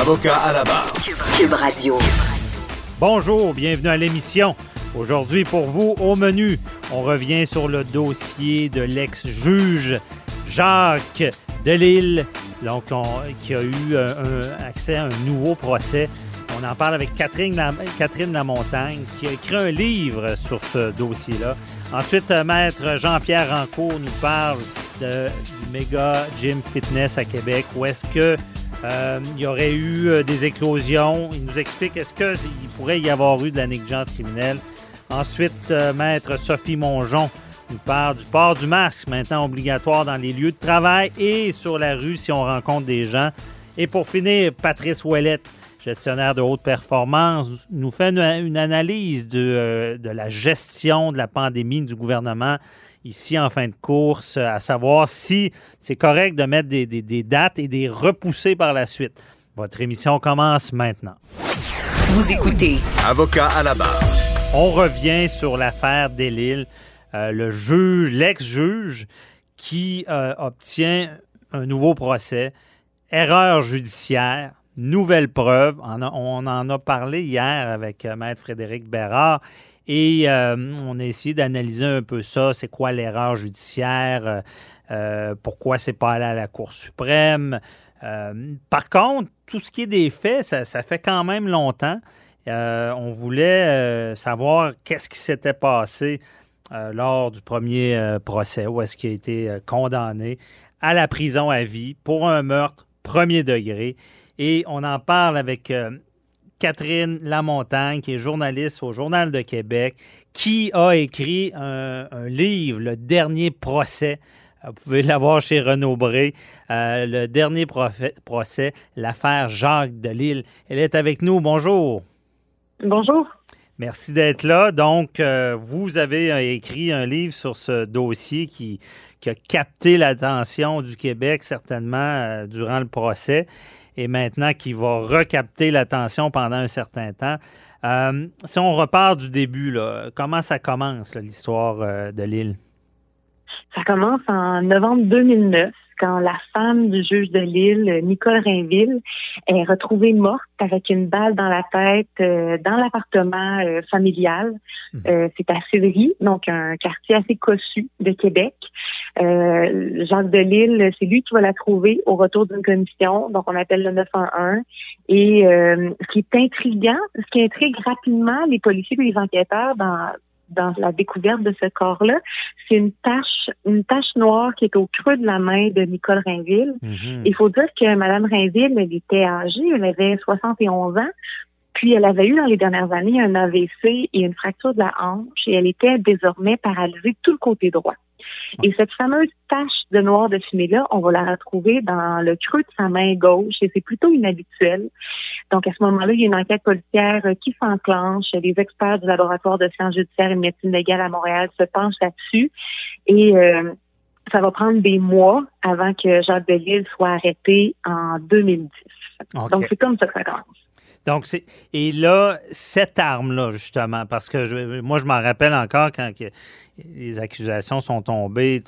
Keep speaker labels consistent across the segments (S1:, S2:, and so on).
S1: Avocat à la barre.
S2: Cube Radio.
S3: Bonjour, bienvenue à l'émission. Aujourd'hui, pour vous, au menu, on revient sur le dossier de l'ex-juge Jacques Delille, donc qui a eu un, accès à un nouveau procès. On en parle avec Catherine, Catherine Lamontagne, qui a écrit un livre sur ce dossier-là. Ensuite, euh, Maître Jean-Pierre Rancourt nous parle de, du méga gym fitness à Québec, où est-ce que euh, il y aurait eu des éclosions. Il nous explique est-ce qu'il pourrait y avoir eu de la négligence criminelle? Ensuite, Maître Sophie Mongeon nous parle du port du masque, maintenant obligatoire dans les lieux de travail et sur la rue si on rencontre des gens. Et pour finir, Patrice Ouellette, gestionnaire de haute performance, nous fait une, analyse de, la gestion de la pandémie du gouvernement ici en fin de course, à savoir si c'est correct de mettre des, des, des dates et des repousser par la suite. Votre émission commence maintenant.
S2: Vous écoutez.
S1: Avocat à la barre.
S3: On revient sur l'affaire Delille. Euh, le juge, l'ex-juge, qui euh, obtient un nouveau procès, erreur judiciaire, nouvelle preuve. On, en a parlé hier avec euh, Maître Frédéric Bérard. Et on a essayé d'analyser un peu ça. C'est quoi l'erreur judiciaire? pourquoi c'est pas allé à la Cour suprême? par contre, tout ce qui est des faits, ça, ça fait quand même longtemps. on voulait savoir qu'est-ce qui s'était passé euh, lors du premier euh, procès où est-ce qu'il a été euh, condamné à la prison à vie pour un meurtre premier degré. Et on en parle avec Catherine Lamontagne, qui est journaliste au Journal de Québec, qui a écrit un, livre, Le dernier procès. Vous pouvez l'avoir chez Renaud Bré. le dernier procès, l'affaire Jacques de Lille. Elle est avec nous. Bonjour.
S4: Bonjour.
S3: Merci d'être là. Donc, euh, vous avez euh, écrit un livre sur ce dossier qui, a capté l'attention du Québec certainement euh, durant le procès et maintenant qui va recapter l'attention pendant un certain temps. si on repart du début, là, comment ça commence l'histoire de l'île?
S4: Ça commence en novembre 2009 quand la femme du juge de Lille, Nicole Rainville, est retrouvée morte avec une balle dans la tête euh, dans l'appartement euh, familial. Euh, c'est à Sillery, donc un quartier assez cossu de Québec. Jacques de Lille, c'est lui qui va la trouver au retour d'une commission, donc on appelle le 911. Et ce qui est intriguant, ce qui intrigue rapidement les policiers et les enquêteurs dans dans la découverte de ce corps-là, c'est une tache, une tache noire qui est au creux de la main de Nicole Rainville. Mhm. Il faut dire que Madame Rainville, elle était âgée, elle avait 71 ans. Puis elle avait eu dans les dernières années un AVC et une fracture de la hanche et elle était désormais paralysée tout le côté droit. Et cette fameuse tache de noir de fumée-là, on va la retrouver dans le creux de sa main gauche et c'est plutôt inhabituel. Donc, à ce moment-là, il y a une enquête policière qui s'enclenche. Les experts du laboratoire de sciences judiciaires et de médecine légale à Montréal se penchent là-dessus et euh, ça va prendre des mois avant que Jacques Delisle soit arrêté en 2010. Donc, c'est comme ça que ça commence.
S3: Donc, c'est. Et là, cette arme-là, justement, parce que moi, je m'en rappelle encore quand les accusations sont tombées,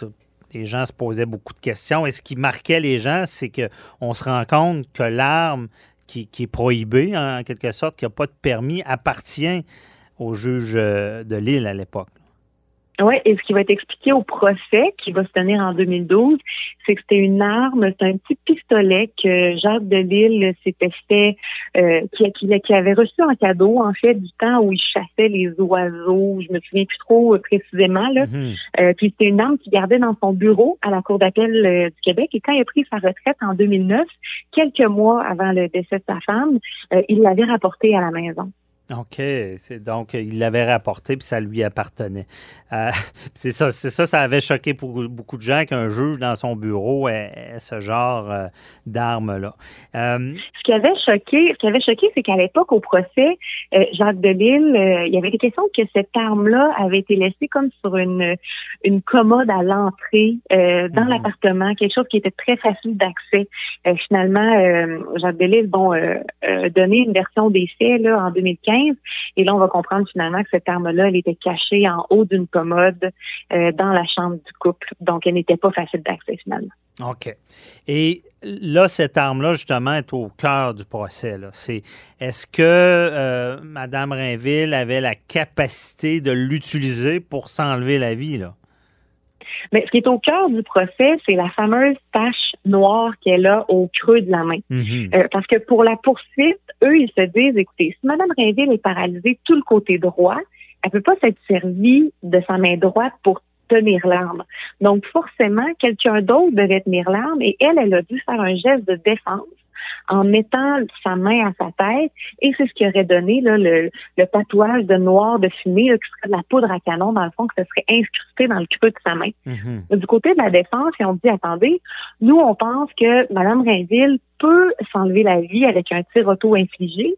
S3: les gens se posaient beaucoup de questions. Et ce qui marquait les gens, c'est qu'on se rend compte que l'arme qui, qui, est prohibée, en quelque sorte, qui n'a pas de permis, appartient au juge euh, de Lille à l'époque.
S4: Oui, et ce qui va être expliqué au procès qui va se tenir en 2012, c'est que c'était une arme, c'est un petit pistolet que Jacques Delisle s'était fait, euh, qui, qui, avait reçu en cadeau, en fait, du temps où il chassait les oiseaux. Je me souviens plus trop euh, précisément, là. Mhm. euh, puis c'était une arme qu'il gardait dans son bureau à la Cour d'appel euh, du Québec. Et quand il a pris sa retraite en 2009, quelques mois avant le décès de sa femme, euh, il l'avait rapporté à la maison.
S3: OK. Donc, il l'avait rapporté puis ça lui appartenait. Euh, c'est ça, c'est ça, ça avait choqué pour beaucoup de gens qu'un juge dans son bureau ait, ce genre euh, d'arme-là.
S4: Euh, ce qui avait choqué, ce qui avait choqué, c'est qu'à l'époque, au procès, Jacques Delisle, il y avait des questions que cette arme-là avait été laissée comme sur une, une commode à l'entrée dans mhm. l'appartement, quelque chose qui était très facile d'accès. finalement, Jacques Delisle, bon, donné une version des faits là, en 2015 et là, on va comprendre finalement que cette arme-là, elle était cachée en haut d'une commode euh, dans la chambre du couple. Donc, elle n'était pas facile d'accès finalement.
S3: OK. Et là, cette arme-là, justement, est au cœur du procès. C'est, est-ce que euh, Mme Rainville avait la capacité de l'utiliser pour s'enlever la vie? Là?
S4: Mais ce qui est au cœur du procès, c'est la fameuse tache noire qu'elle a au creux de la main. Mhm. Euh, parce que pour la poursuite, eux, ils se disent, écoutez, si Mme Rainville est paralysée tout le côté droit, elle peut pas s'être servie de sa main droite pour tenir l'arme. Donc, forcément, quelqu'un d'autre devait tenir l'arme et elle, elle a dû faire un geste de défense en mettant sa main à sa tête et c'est ce qui aurait donné là, le, le tatouage de noir de fumée qui serait de la poudre à canon dans le fond que ce serait incrusté dans le creux de sa main. Mm-hmm. Du côté de la défense, ils ont dit attendez, nous on pense que Mme Rainville peut s'enlever la vie avec un tir auto-infligé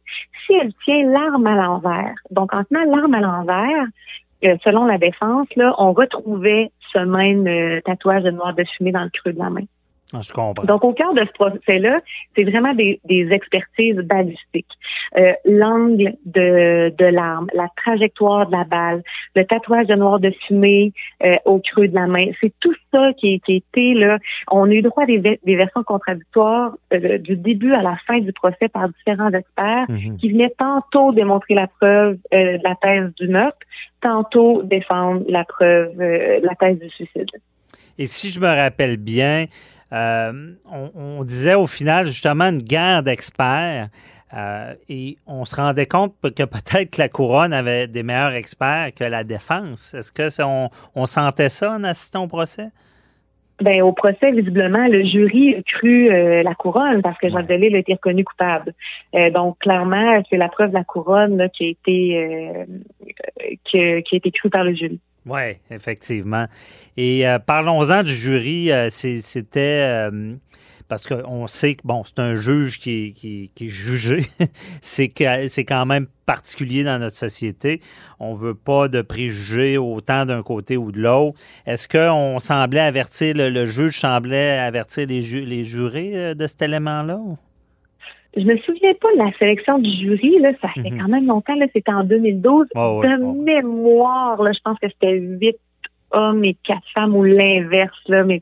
S4: si elle tient l'arme à l'envers. Donc en tenant l'arme à l'envers, euh, selon la défense, là, on retrouvait ce même euh, tatouage de noir de fumée dans le creux de la main.
S3: Ah, je comprends.
S4: Donc, au cœur de ce procès-là, c'est vraiment des, expertises balistiques. Euh, l'angle de, de l'arme, la trajectoire de la balle, le tatouage de noir de fumée euh, au creux de la main, c'est tout ça qui, été là. On a eu droit à des, des versions contradictoires euh, du début à la fin du procès par différents experts mhm. qui venaient tantôt démontrer la preuve de la thèse du meurtre, tantôt défendre la preuve, la thèse du suicide.
S3: Et si je me rappelle bien, euh, on, disait au final justement une guerre d'experts. Euh, et on se rendait compte que peut-être la couronne avait des meilleurs experts que la défense. Est-ce que on, sentait ça en assistant au procès?
S4: Ben, au procès, visiblement, le jury a cru euh, la couronne parce que Jacques Delisle a été reconnu coupable. donc, clairement, c'est la preuve de la couronne qui a été qui, a été crue par le jury.
S3: Oui, effectivement. Et euh, parlons-en du jury. Euh, c'était euh, parce qu'on sait que bon, c'est un juge qui, qui, qui est jugé. c'est c'est quand même particulier dans notre société. On veut pas de préjugés autant d'un côté ou de l'autre. Est-ce qu'on semblait avertir le, juge semblait avertir les, les jurés de cet élément-là?
S4: Je me souviens pas de la sélection du jury, là, ça fait mhm. quand même longtemps, là, c'était en 2012. de mémoire, là, je pense que c'était huit hommes et quatre femmes ou l'inverse, là, mais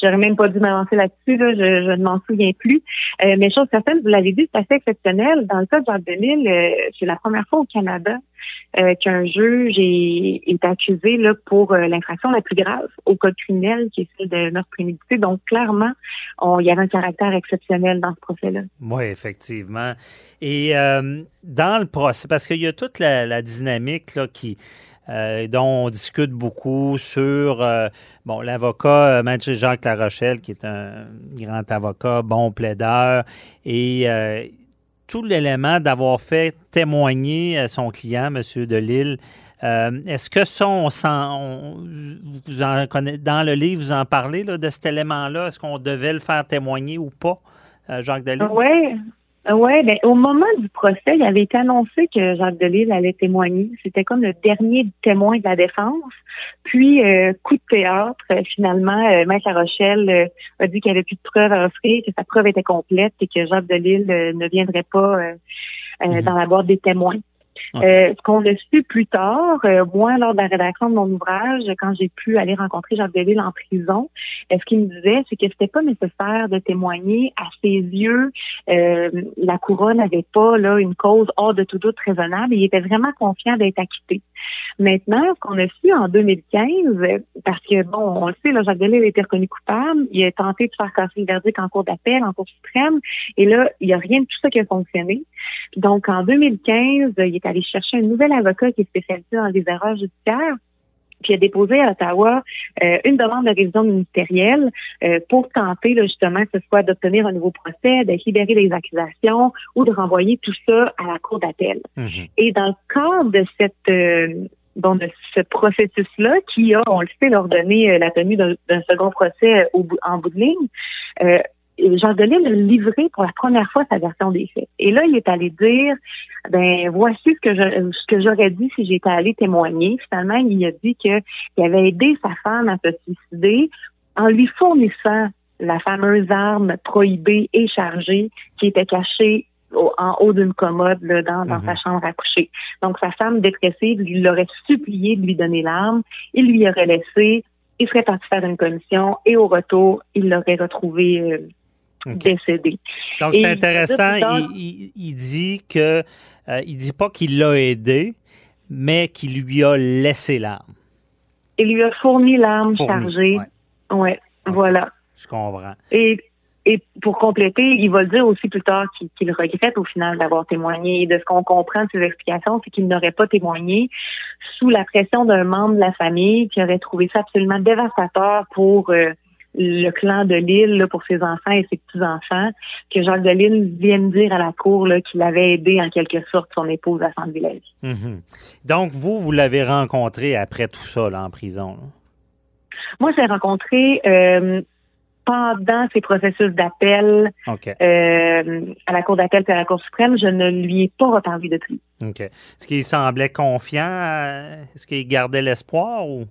S4: j'aurais même pas dû m'avancer là-dessus, là, je, je ne m'en souviens plus. Euh, mais chose certaine, vous l'avez dit, c'est assez exceptionnel. Dans le cas de Jacques Delisle, euh, c'est la première fois au Canada euh, qu'un juge est, est, accusé là, pour euh, l'infraction la plus grave au code criminel, qui est celle de meurtre prémédité. Donc, clairement, il y avait un caractère exceptionnel dans ce procès-là.
S3: Oui, effectivement. Et dans le procès, parce qu'il y a toute la, la dynamique là, qui dont on discute beaucoup sur euh, bon l'avocat euh, Maître Jacques Larochelle, qui est un grand avocat, bon plaideur, et tout l'élément d'avoir fait témoigner son client, M. Delille. Est-ce que ça, on, vous en connaissez, dans le livre, vous en parlez là, de cet élément-là? Est-ce qu'on devait le faire témoigner ou pas, Jacques Delille?
S4: Oui, oui, ben, au moment du procès, il avait été annoncé que Jacques Delisle allait témoigner. C'était comme le dernier témoin de la défense. Puis, euh, coup de théâtre, euh, finalement, euh, Maître Rochelle a dit qu'il n'y avait plus de preuves à offrir, que sa preuve était complète et que Jacques Delisle ne viendrait pas mhm. dans la boîte des témoins. Euh, ce qu'on a su plus tard, euh, moi, lors de la rédaction de mon ouvrage, quand j'ai pu aller rencontrer Jacques Deville en prison, euh, ce qu'il me disait, c'est que c'était pas nécessaire de témoigner. À ses yeux, la couronne n'avait pas là une cause hors de tout doute raisonnable. il était vraiment confiant d'être acquitté. Maintenant, ce qu'on a su en 2015, parce que bon, on le sait, là, Jacques Delisle été reconnu coupable, il a tenté de faire casser le verdict en cours d'appel, en cour suprême, et là, il n'y a rien de tout ça qui a fonctionné. Donc, en 2015, il est allé chercher un nouvel avocat qui est spécialisé dans les erreurs judiciaires. puis a déposé à Ottawa euh, une demande de révision ministérielle euh, pour tenter justement que ce soit d'obtenir un nouveau procès, de libérer les accusations ou de renvoyer tout ça à la cour d'appel.
S3: Mhm.
S4: Et dans le cadre de cette euh, bon, de ce processus-là, qui a, on le sait, ordonné la tenue d'un second procès au, en bout de ligne, Jean Delisle a livré pour la première fois sa version des faits. Et là, il est allé dire, ben voici ce que je, ce que j'aurais dit si j'étais allé témoigner. Finalement, il a dit qu'il avait aidé sa femme à se suicider en lui fournissant la fameuse arme prohibée et chargée qui était cachée en haut d'une commode dans, dans sa mhm. chambre à coucher. Donc, sa femme dépressive lui l'aurait supplié de lui donner l'arme. Il lui aurait laissé. Il serait parti faire une commission et au retour, il l'aurait retrouvé euh, décédé.
S3: Donc, c'est intéressant. Il, dit que euh, il dit pas qu'il l'a aidé, mais qu'il lui a laissé l'arme.
S4: Il lui a fourni l'arme chargée. Oui, ouais, voilà.
S3: Je comprends.
S4: Et, et pour compléter, il va le dire aussi plus tard qu'il regrette au final d'avoir témoigné. Et de ce qu'on comprend de ses explications, c'est qu'il n'aurait pas témoigné sous la pression d'un membre de la famille qui aurait trouvé ça absolument dévastateur pour euh, le clan de Lille pour ses enfants et ses petits-enfants, que Jacques de Lille vienne dire à la cour qu'il avait aidé en quelque sorte son épouse à s'enlever la vie.
S3: Donc, vous, vous l'avez rencontré après tout ça là, en prison?
S4: Moi, je l'ai rencontré euh, pendant ses processus d'appel euh, à la Cour d'appel et à la Cour suprême. Je ne lui ai pas reparlé depuis.
S3: OK. Est-ce qu'il semblait confiant? Est-ce qu'il gardait l'espoir ou?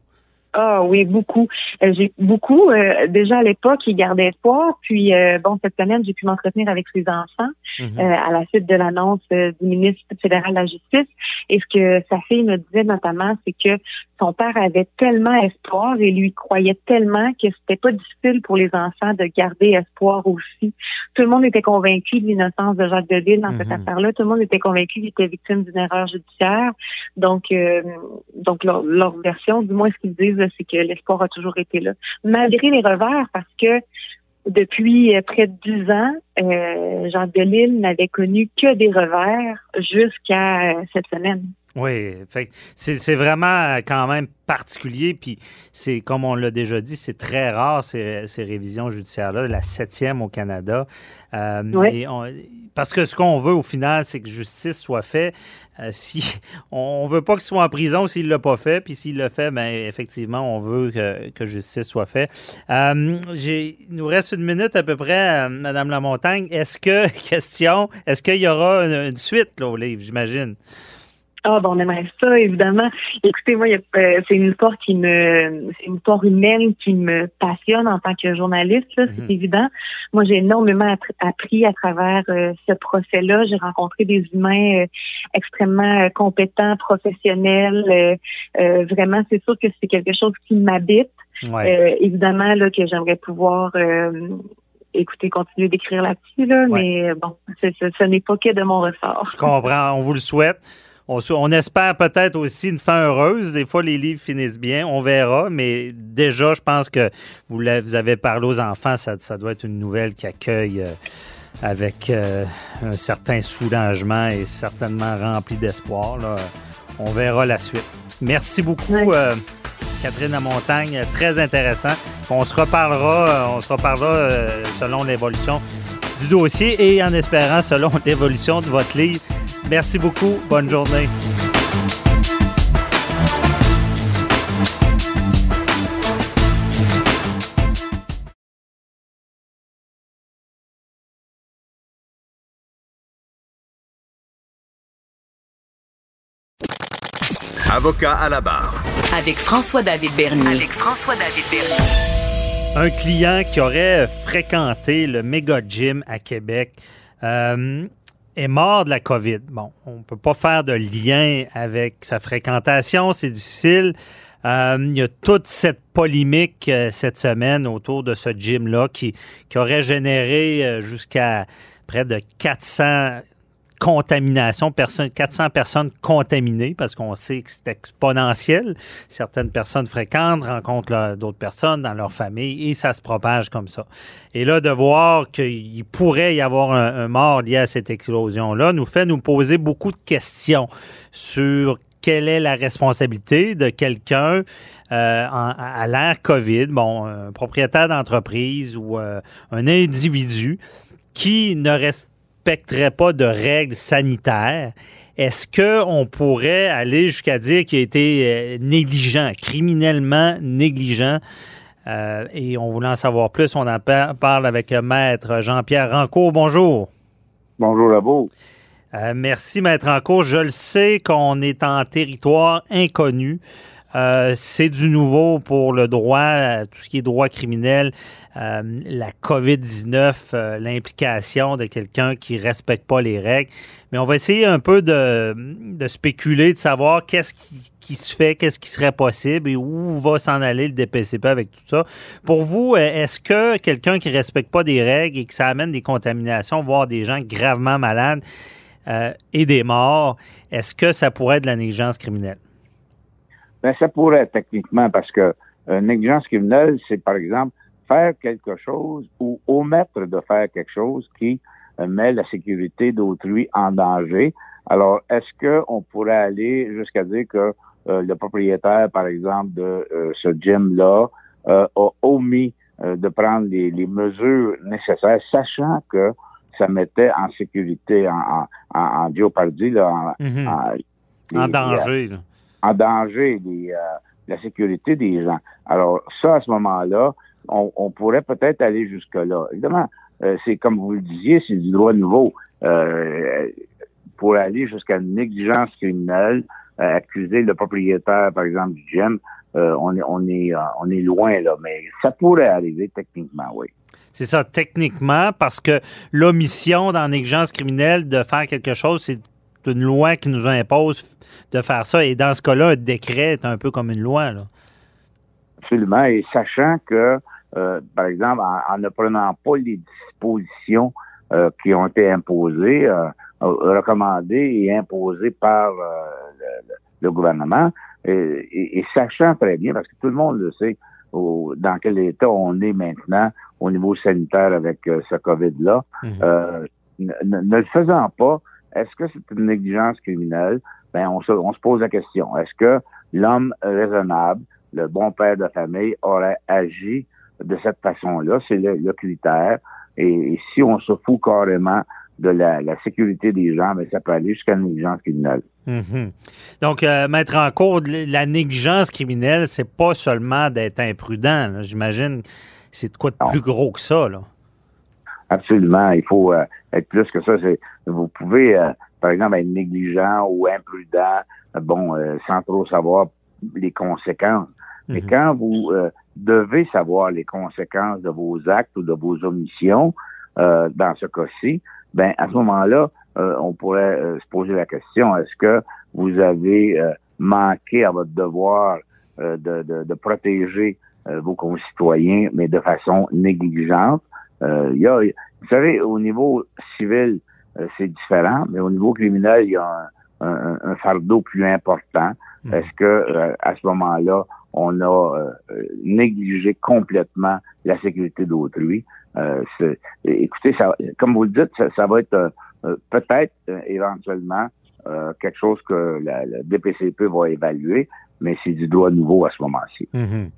S4: Ah oui, beaucoup. Euh, j'ai beaucoup. Euh, déjà à l'époque, il gardait espoir. Puis euh, bon, cette semaine, j'ai pu m'entretenir avec ses enfants mhm. à la suite de l'annonce du ministre fédéral de la Justice. Et ce que sa fille me disait notamment, c'est que son père avait tellement espoir et lui croyait tellement que c'était pas difficile pour les enfants de garder espoir aussi. Tout le monde était convaincu de l'innocence de Jacques Deville dans cette mhm. affaire-là. Tout le monde était convaincu qu'il était victime d'une erreur judiciaire. Donc, donc leur, leur version, du moins ce qu'ils disent c'est que l'espoir a toujours été là. Malgré les revers, parce que depuis euh, près de dix ans, euh, Jean Delisle n'avait connu que des revers jusqu'à euh, cette semaine.
S3: Oui, c'est vraiment quand même particulier, puis c'est comme on l'a déjà dit, c'est très rare ces, révisions judiciaires-là, la septième au Canada. Euh, parce que ce qu'on veut au final, c'est que justice soit faite. Euh, si on veut pas qu'il soit en prison s'il l'a pas fait, puis s'il l'a fait, ben effectivement, on veut que, justice soit faite. Euh, il nous reste une minute à peu près, Madame Lamontagne. Est-ce que question, est-ce qu'il y aura une, suite au livre, j'imagine?
S4: Ah, bon, on aimerait ça, évidemment. Écoutez, moi, euh, c'est une histoire qui me, c'est une histoire humaine qui me passionne en tant que journaliste, c'est mhm. évident. Moi, j'ai énormément appris à travers euh, ce procès-là. J'ai rencontré des humains euh, extrêmement compétents, professionnels. vraiment, c'est sûr que c'est quelque chose qui m'habite. évidemment, là, que j'aimerais pouvoir écoutez, continuer d'écrire là-dessus, là, mais bon, ce n'est pas que de mon ressort.
S3: Je comprends, on vous le souhaite. On, espère peut-être aussi une fin heureuse. Des fois, les livres finissent bien. On verra. Mais déjà, je pense que vous, vous avez parlé aux enfants. Ça, doit être une nouvelle qui accueille euh, avec euh, un certain soulagement et certainement rempli d'espoir. On verra la suite. Merci beaucoup, euh, Catherine à Montagne. Très intéressant. On se reparlera, on se reparlera selon l'évolution du dossier et en espérant selon l'évolution de votre livre. Merci beaucoup. Bonne journée.
S1: Avocat à la barre.
S2: Avec François-David Bernier. Avec François-David
S3: Bernier. Un client qui aurait fréquenté le méga gym à Québec. Euh, est mort de la COVID. Bon, on ne peut pas faire de lien avec sa fréquentation, c'est difficile. Euh, il y a toute cette polémique euh, cette semaine autour de ce gym-là qui, qui aurait généré jusqu'à près de 400 contamination, 400 personnes contaminées, parce qu'on sait que c'est exponentiel. Certaines personnes fréquentes rencontrent d'autres personnes dans leur famille et ça se propage comme ça. Et là, de voir qu'il pourrait y avoir un, mort lié à cette explosion-là nous fait nous poser beaucoup de questions sur quelle est la responsabilité de quelqu'un à l'ère COVID, bon, un propriétaire d'entreprise ou un individu qui ne respecterait pas de règles sanitaires est-ce qu'on pourrait aller jusqu'à dire qu'il a été euh, négligent, criminellement négligent? Euh, et on voulait en savoir plus. On en parle avec Maître Jean-Pierre Rancourt. Bonjour.
S5: Bonjour à vous.
S3: Euh, merci, Maître Rancourt. Je le sais qu'on est en territoire inconnu. c'est du nouveau pour le droit, tout ce qui est droit criminel. Euh, la COVID-19, euh, l'implication de quelqu'un qui ne respecte pas les règles. Mais on va essayer un peu de, spéculer, de savoir qu'est-ce qui, se fait, qu'est-ce qui serait possible et où va s'en aller le DPCP avec tout ça. Pour vous, euh, est-ce que quelqu'un qui ne respecte pas des règles et que ça amène des contaminations, voire des gens gravement malades et des morts, est-ce que ça pourrait être de la négligence criminelle?
S5: Bien, ça pourrait techniquement parce que négligence criminelle, c'est par exemple faire quelque chose ou omettre de faire quelque chose qui euh, met la sécurité d'autrui en danger. Alors, est-ce qu'on pourrait aller jusqu'à dire que euh, le propriétaire, par exemple, de euh, ce gym-là a omis de prendre les, mesures nécessaires, sachant que ça mettait en sécurité, en, en, en là,
S3: en, en, danger.
S5: En danger la sécurité des gens. Alors, ça, à ce moment-là, on, pourrait peut-être aller jusque-là. Évidemment, euh, c'est comme vous le disiez, c'est du droit nouveau. Euh, pour aller jusqu'à une négligence criminelle, euh, accuser le propriétaire, par exemple, du gym, on est, on est, on est loin là, mais ça pourrait arriver techniquement, oui.
S3: C'est ça, techniquement, parce que l'omission dans négligence criminelle de faire quelque chose, c'est une loi qui nous impose de faire ça. Et dans ce cas-là, un décret est un peu comme une loi. Là.
S5: Absolument. Et sachant que euh, par exemple, en, ne prenant pas les dispositions euh, qui ont été imposées, euh, recommandées et imposées par le, gouvernement, et, sachant très bien, parce que tout le monde le sait, dans quel état on est maintenant au niveau sanitaire avec ce COVID-là, mhm. ne, le faisant pas, est-ce que c'est une négligence criminelle? Ben, on se, on se pose la question. Est-ce que l'homme raisonnable, le bon père de famille, aurait agi de cette façon-là. C'est le, critère. Et, si on se fout carrément de la, sécurité des gens, mais ben, ça peut aller jusqu'à la négligence criminelle.
S3: Mhm. Donc, euh, mettre en cause la négligence criminelle, c'est pas seulement d'être imprudent. J'imagine c'est de quoi de plus gros que ça. Là.
S5: Absolument. Il faut euh, être plus que ça. Vous pouvez, euh, par exemple, être négligent ou imprudent, bon, sans trop savoir les conséquences. Mais mhm. quand vous devez savoir les conséquences de vos actes ou de vos omissions, euh, dans ce cas-ci, ben à ce moment-là, euh, on pourrait euh, se poser la question est-ce que vous avez manqué à votre devoir de, de, de, protéger vos concitoyens, mais de façon négligente? Il y a, vous savez, au niveau civil, c'est différent, mais au niveau criminel, il y a un, un, fardeau plus important. Hmm. Est-ce que à ce moment-là, on a euh, négligé complètement la sécurité d'autrui? Euh, écoutez, ça, comme vous le dites, ça, va être euh, peut-être éventuellement quelque chose que la, DPCP va évaluer, mais c'est du droit nouveau à ce moment-ci.
S3: Mhm.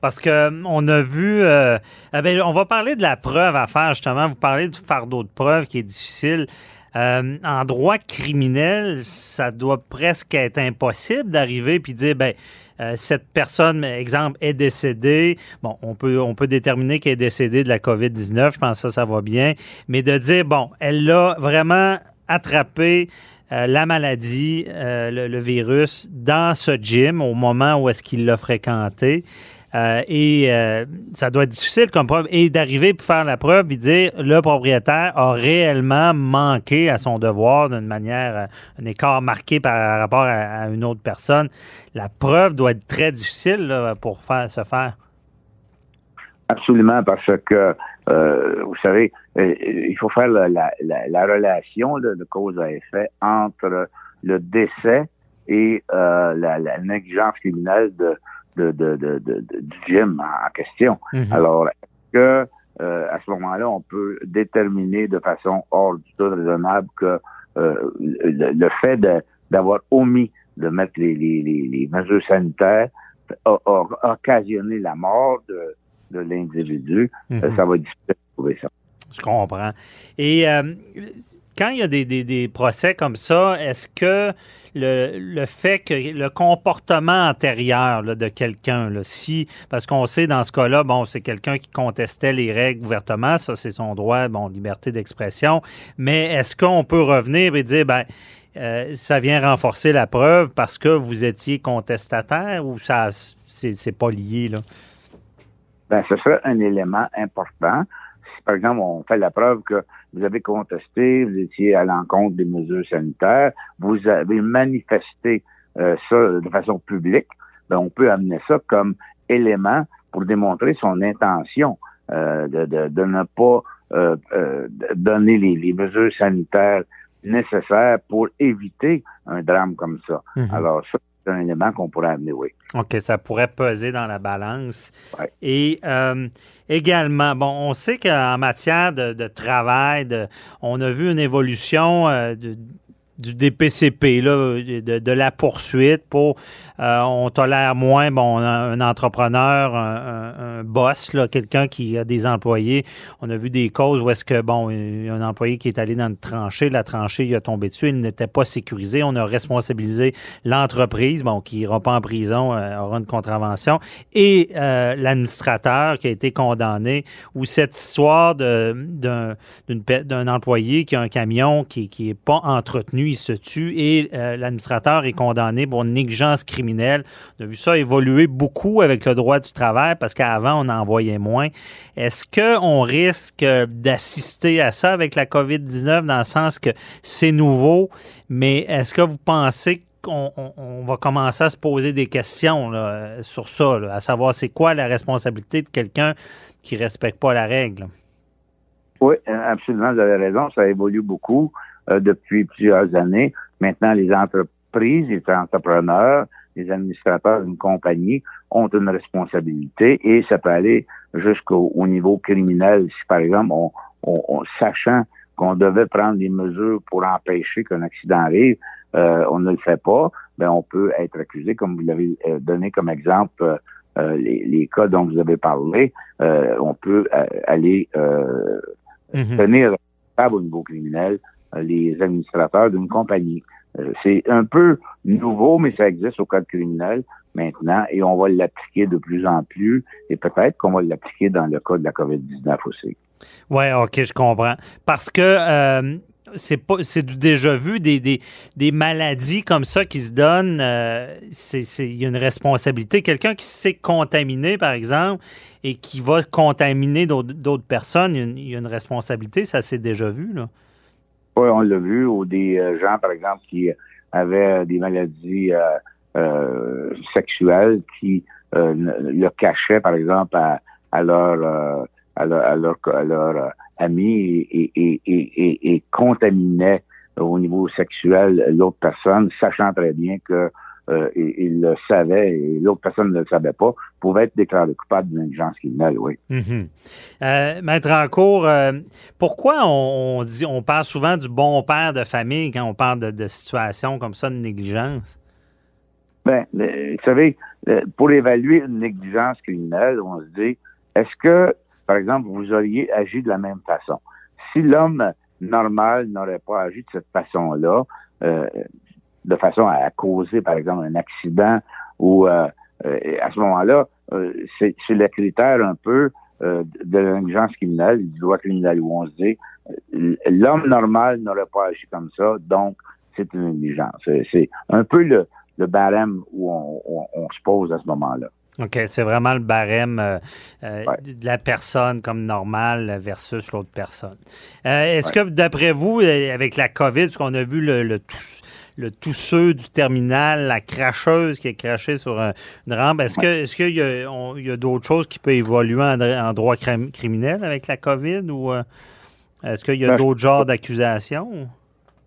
S3: Parce que on a vu, eh ben, on va parler de la preuve à faire justement. Vous parlez du fardeau de preuve qui est difficile. En droit criminel, ça doit presque être impossible d'arriver puis dire ben euh, cette personne, exemple, est décédée. Bon, on peut, on peut déterminer qu'elle est décédée de la COVID-19. Je pense que ça, ça va bien. Mais de dire, bon, elle l'a vraiment attrapé euh, la maladie, euh, le, virus, dans ce gym au moment où est-ce qu'il l'a fréquenté. Euh, et euh, ça doit être difficile comme preuve. Et d'arriver pour faire la preuve et dire le propriétaire a réellement manqué à son devoir d'une manière, euh, un écart marqué par rapport à, une autre personne. La preuve doit être très difficile pour faire, se faire.
S5: Absolument, parce que, vous savez, il faut faire la, relation de cause à effet entre le décès et la, négligence criminelle de, de, de, de, du gym en question. Mhm. Alors, est-ce que euh, à ce moment-là, on peut déterminer de façon hors du tout raisonnable que euh, le, fait d'avoir omis de mettre les, les, les, mesures sanitaires a, occasionné la mort de, de l'individu, mm-hmm. ça va être difficile de trouver ça.
S3: Je comprends. Et euh, quand il y a des, des, procès comme ça, est-ce que le, le, fait que le comportement antérieur de quelqu'un, si, parce qu'on sait dans ce cas-là, bon, c'est quelqu'un qui contestait les règles ouvertement, ça c'est son droit, bon, liberté d'expression, mais est-ce qu'on peut revenir et dire, ben, euh, ça vient renforcer la preuve parce que vous étiez contestataire ou ça, c'est pas lié, là?
S5: Ben, ce serait un élément important par exemple, on fait la preuve que vous avez contesté, vous étiez à l'encontre des mesures sanitaires, vous avez manifesté euh, ça de façon publique, ben, on peut amener ça comme élément pour démontrer son intention euh, de, de, ne pas euh, donner les, mesures sanitaires nécessaires pour éviter un drame comme ça. Mhm. Alors ça, un élément qu'on pourrait amener, oui.
S3: OK, ça pourrait peser dans la balance. Et euh, également, bon, on sait qu'en matière de, travail, on a vu une évolution euh, de, du DPCP, là, de, la poursuite pour euh, on tolère moins bon un, entrepreneur, un, boss, là, quelqu'un qui a des employés. On a vu des causes où est-ce que bon, un employé qui est allé dans une tranchée, la tranchée il a tombé dessus, il n'était pas sécurisé. On a responsabilisé l'entreprise, bon, qui n'ira pas en prison, euh, aura une contravention, et euh, l'administrateur qui a été condamné, ou cette histoire d'un employé qui a un camion qui n'est pas entretenu il se tue et euh, l'administrateur est condamné pour négligence criminelle. On a vu ça évoluer beaucoup avec le droit du travail parce qu'avant, on en voyait moins. Est-ce qu'on risque d'assister à ça avec la COVID-19 dans le sens que c'est nouveau, mais est-ce que vous pensez qu'on va commencer à se poser des questions sur ça, à savoir c'est quoi la responsabilité de quelqu'un qui ne respecte pas la règle?
S5: Oui, absolument, vous avez raison, ça évolue beaucoup. Euh, depuis plusieurs années. Maintenant, les entreprises, les entrepreneurs, les administrateurs d'une compagnie ont une responsabilité et ça peut aller jusqu'au niveau criminel. Si, par exemple, on, sachant qu'on devait prendre des mesures pour empêcher qu'un accident arrive, euh, on ne le fait pas, ben on peut être accusé, comme vous l'avez euh, donné comme exemple, les, cas dont vous avez parlé, on peut aller mm-hmm. tenir au niveau criminel euh, les administrateurs d'une compagnie. Euh, c'est un peu nouveau, mais ça existe au code criminel maintenant et on va l'appliquer de plus en plus et peut-être qu'on va l'appliquer dans le cas de la COVID-19 aussi.
S3: Oui, OK, je comprends. Parce que euh, c'est pas du déjà vu des, des, maladies comme ça qui se donnent c'est il y a une responsabilité quelqu'un qui s'est contaminé par exemple et qui va contaminer d'autres personnes il y, a une, responsabilité ça c'est déjà vu là
S5: on l'a vu, ou des euh, gens, par exemple, qui avaient des maladies euh, euh, sexuelles qui le cachaient, par exemple, à, à leur à leur, à leur, amis et, et, et, et, contaminaient au niveau sexuel l'autre personne, sachant très bien que euh, il, le savait et l'autre personne ne le savait pas, pouvait être déclaré coupable d'une négligence criminelle, oui.
S3: Mm euh, Maître Rancourt, euh, pourquoi on, dit, on parle souvent du bon père de famille quand on parle de, de situations comme ça de négligence?
S5: Bien, vous savez, pour évaluer une négligence criminelle, on se dit, est-ce que, par exemple, vous auriez agi de la même façon? Si l'homme normal n'aurait pas agi de cette façon-là, euh, de façon à causer, par exemple, un accident ou euh, euh, à ce moment-là, euh, c'est le critère un peu de l'ingérence criminelle, du droit criminel où on se dit l'homme normal n'aurait pas agi comme ça, donc c'est une négligence. C'est un peu le, le barème où on, se pose à ce moment-là.
S3: OK, c'est vraiment le barème de la personne comme normale versus l'autre personne. Est-ce que, d'après vous, avec la COVID, ce qu'on a vu le, le, le tousseux du terminal, la cracheuse qui est crachée sur une rampe. Est-ce que est-ce qu'il y a, d'autres choses qui peuvent évoluer en, droit criminel avec la COVID ou euh, est-ce qu'il y a ben, d'autres genres d'accusations?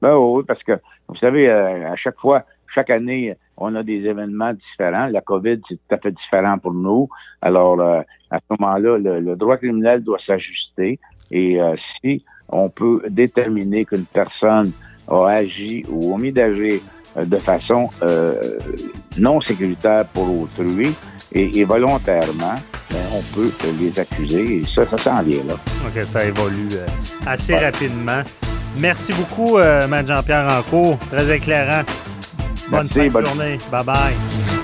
S5: Ben oui, parce que vous savez, euh, à chaque fois, chaque année, on a des événements différents. La COVID, c'est tout à fait différent pour nous. Alors, euh, à ce moment-là, le, droit criminel doit s'ajuster. Et si on peut déterminer qu'une personne a agi ou omis d'agir euh, de façon euh, non sécuritaire pour autrui et, volontairement, ben, on peut les accuser et ça, ça s'en vient là.
S3: OK, ça évolue euh, assez rapidement. Merci beaucoup, euh, Jean-Pierre Rancourt. Très éclairant. Bonne fin de journée. Bye-bye.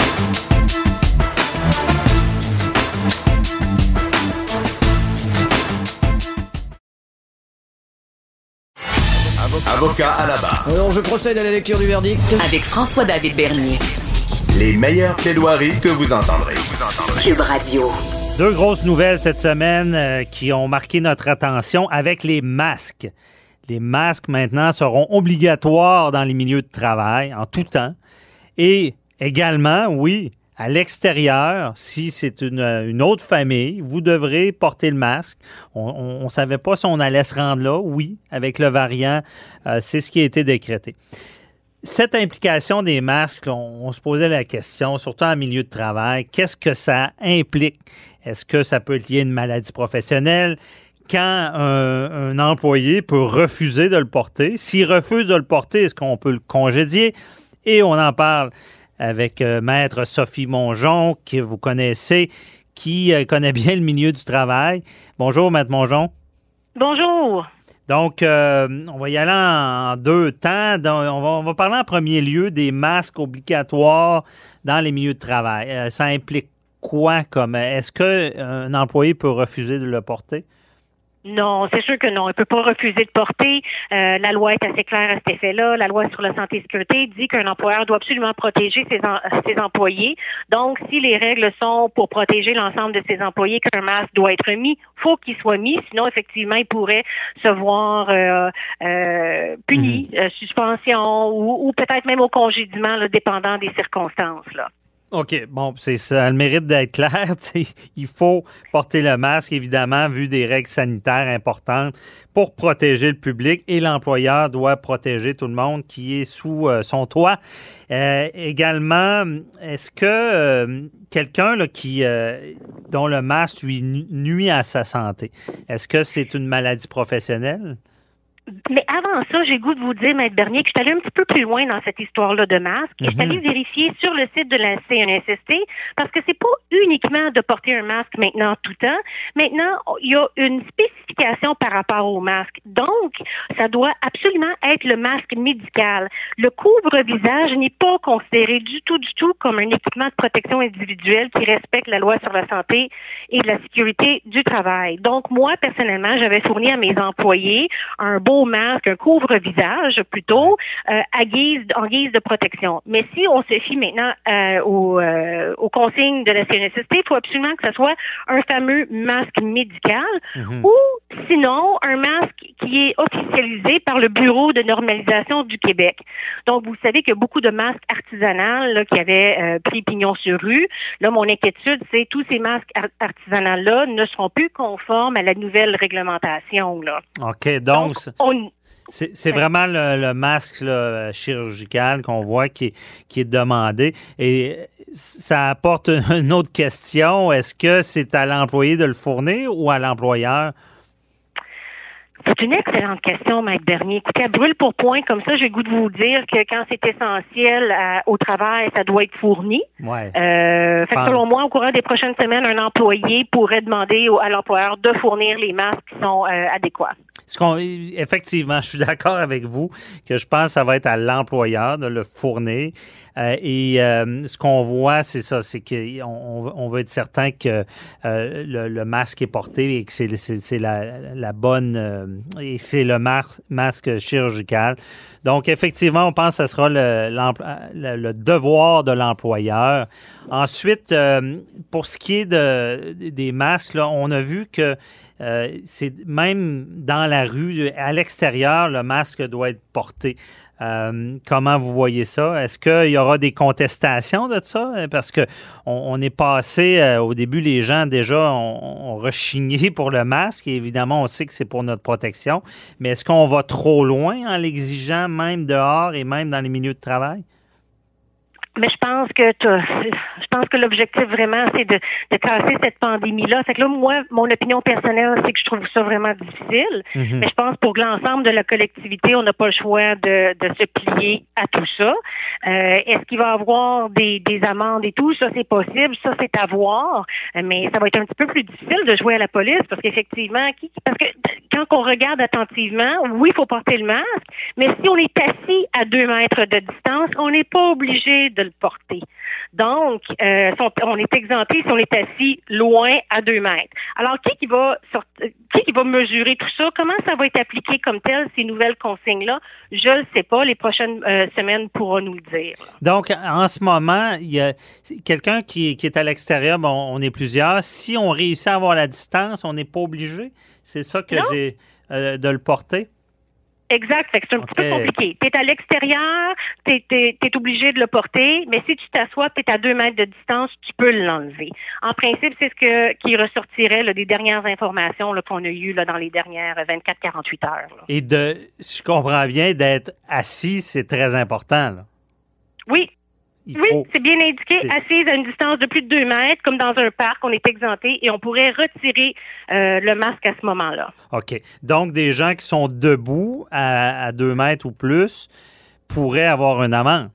S1: Avocat à la barre.
S6: Alors, je procède à la lecture du verdict.
S2: Avec François-David Bernier.
S1: Les meilleures plaidoiries que vous entendrez.
S2: Cube Radio.
S3: Deux grosses nouvelles cette semaine euh, qui ont marqué notre attention avec les masques. Les masques maintenant seront obligatoires dans les milieux de travail en tout temps. Et également, oui, à l'extérieur, si c'est une, autre famille, vous devrez porter le masque. On ne savait pas si on allait se rendre là. Oui, avec le variant, euh, c'est ce qui a été décrété. Cette implication des masques, on, se posait la question, surtout en milieu de travail, qu'est-ce que ça implique? Est-ce que ça peut être lié à une maladie professionnelle? Quand un, employé peut refuser de le porter, s'il refuse de le porter, est-ce qu'on peut le congédier? Et on en parle avec euh, Maître Sophie Mongeon, que vous connaissez, qui euh, connaît bien le milieu du travail. Bonjour, Maître Mongeon.
S7: Bonjour.
S3: Donc, euh, on va y aller en deux temps. on, va, parler en premier lieu des masques obligatoires dans les milieux de travail. ça implique quoi comme est-ce qu'un employé peut refuser de le porter?
S7: Non, c'est sûr que non. Il ne peut pas refuser de porter. Euh, la loi est assez claire à cet effet-là. La loi sur la santé et sécurité dit qu'un employeur doit absolument protéger ses, ses employés. Donc, si les règles sont pour protéger l'ensemble de ses employés qu'un masque doit être mis, faut qu'il soit mis. Sinon, effectivement, il pourrait se voir euh, euh, puni, mhm. suspension ou, ou peut-être même au congédiement, là, dépendant des circonstances. Là.
S3: OK, bon, c'est ça. le mérite d'être clair. Il faut porter le masque, évidemment, vu des règles sanitaires importantes pour protéger le public et l'employeur doit protéger tout le monde qui est sous euh, son toit. Euh, également, est-ce que euh, quelqu'un qui dont le masque lui nuit à sa santé, est-ce que c'est une maladie professionnelle?
S7: Mais avant ça, j'ai goût de vous dire, Maître Bernier, que je suis allée un petit peu plus loin dans cette histoire-là de masque. Et je suis allée mhm. vérifier sur le site de la CNSST parce que c'est pas uniquement de porter un masque maintenant tout temps. Maintenant, il y a une spécification par rapport au masque. Donc, ça doit absolument être le masque médical. Le couvre-visage n'est pas considéré du tout, du tout comme un équipement de protection individuelle qui respecte la loi sur la santé et la sécurité du travail. Donc, moi, personnellement, j'avais fourni à mes employés un beau masque, un couvre-visage plutôt, euh, à guise, en guise de protection. Mais si on se fie maintenant euh, euh, aux, consignes de la CNSST, il faut absolument que ce soit un fameux masque médical mhm. ou sinon un masque qui est officialisé par le Bureau de normalisation du Québec. Donc, vous savez qu'il y a beaucoup de masques artisanaux qui avaient pris pignon sur rue. Là, mon inquiétude, c'est tous ces masques artisanaux-là ne seront plus conformes à la nouvelle réglementation. Là.
S3: OK, donc c'est vraiment le, masque chirurgical qu'on voit qui, qui, est demandé. Et ça apporte une autre question. Est-ce que c'est à l'employé de le fournir ou à l'employeur?
S7: C'est une excellente question, Maître Bernier. Écoutez, à brûle pour point, comme ça, j'ai le goût de vous dire que quand c'est essentiel au travail, ça doit être fourni.
S3: Ouais.
S7: Euh, fait que selon moi, au courant des prochaines semaines, un employé pourrait demander à l'employeur de fournir les masques qui sont euh, adéquats.
S3: Ce effectivement, je suis d'accord avec vous que je pense que ça va être à l'employeur de le fournir. Euh, et euh, ce qu'on voit, c'est ça, c'est qu'on on veut être certain que euh, le, masque est porté et que c'est la, la, bonne et c'est le masque chirurgical. Donc, effectivement, on pense que ce sera le, le devoir de l'employeur. Ensuite, pour ce qui est de, des masques, là, on a vu que c'est même dans la rue, à l'extérieur, le masque doit être porté. Euh, comment vous voyez ça? Est-ce qu'il y aura des contestations de ça? Parce que on, est passé, euh, au début, les gens déjà ont, rechigné pour le masque. Et évidemment, on sait que c'est pour notre protection. Mais est-ce qu'on va trop loin en l'exigeant, même dehors et même dans les milieux de travail?
S7: Mais je pense que Je pense que l'objectif vraiment, c'est de, de casser cette pandémie-là. Fait que là, moi, mon opinion personnelle, c'est que je trouve ça vraiment difficile.
S3: Mhm.
S7: Mais je pense pour l'ensemble de la collectivité, on n'a pas le choix de, de se plier à tout ça. Euh, Est-ce qu'il va y avoir des, des amendes et tout? Ça, c'est possible. Ça, c'est à voir. Mais ça va être un petit peu plus difficile de jouer à la police parce qu'effectivement, qui- parce que quand on regarde attentivement, oui, il faut porter le masque, mais si on est assis à deux mètres de distance, on n'est pas obligé de le porter. Donc, euh, on, est exempté si on est assis loin à deux mètres. Alors, qui qui va sortir, qui qui va mesurer tout ça? Comment ça va être appliqué comme tel, ces nouvelles consignes-là? Je ne le sais pas. Les prochaines euh, semaines pourront nous le dire. là.
S3: Donc, en ce moment, il y a quelqu'un qui, qui est à l'extérieur, bon, on est plusieurs. Si on réussit à avoir la distance, on n'est pas obligé. C'est ça que j'ai euh, de le porter?
S7: Exact. C'est un petit peu compliqué. Tu es à l'extérieur, tu es, obligé de le porter, mais si tu t'assois, tu es à deux mètres de distance, tu peux l'enlever. En principe, c'est ce que qui ressortirait là, des dernières informations qu'on a eues là, dans les dernières 24-48 heures. là.
S3: Et de, si je comprends bien, d'être assis, c'est très important. là.
S7: Oui,
S3: Il
S7: Oui,
S3: faut-
S7: c'est bien indiqué. Assise à une distance de plus de deux mètres, comme dans un parc, on est exempté et on pourrait retirer euh, le masque à ce moment-là.
S3: OK. Donc, des gens qui sont debout à, à deux mètres ou plus pourraient avoir une amende?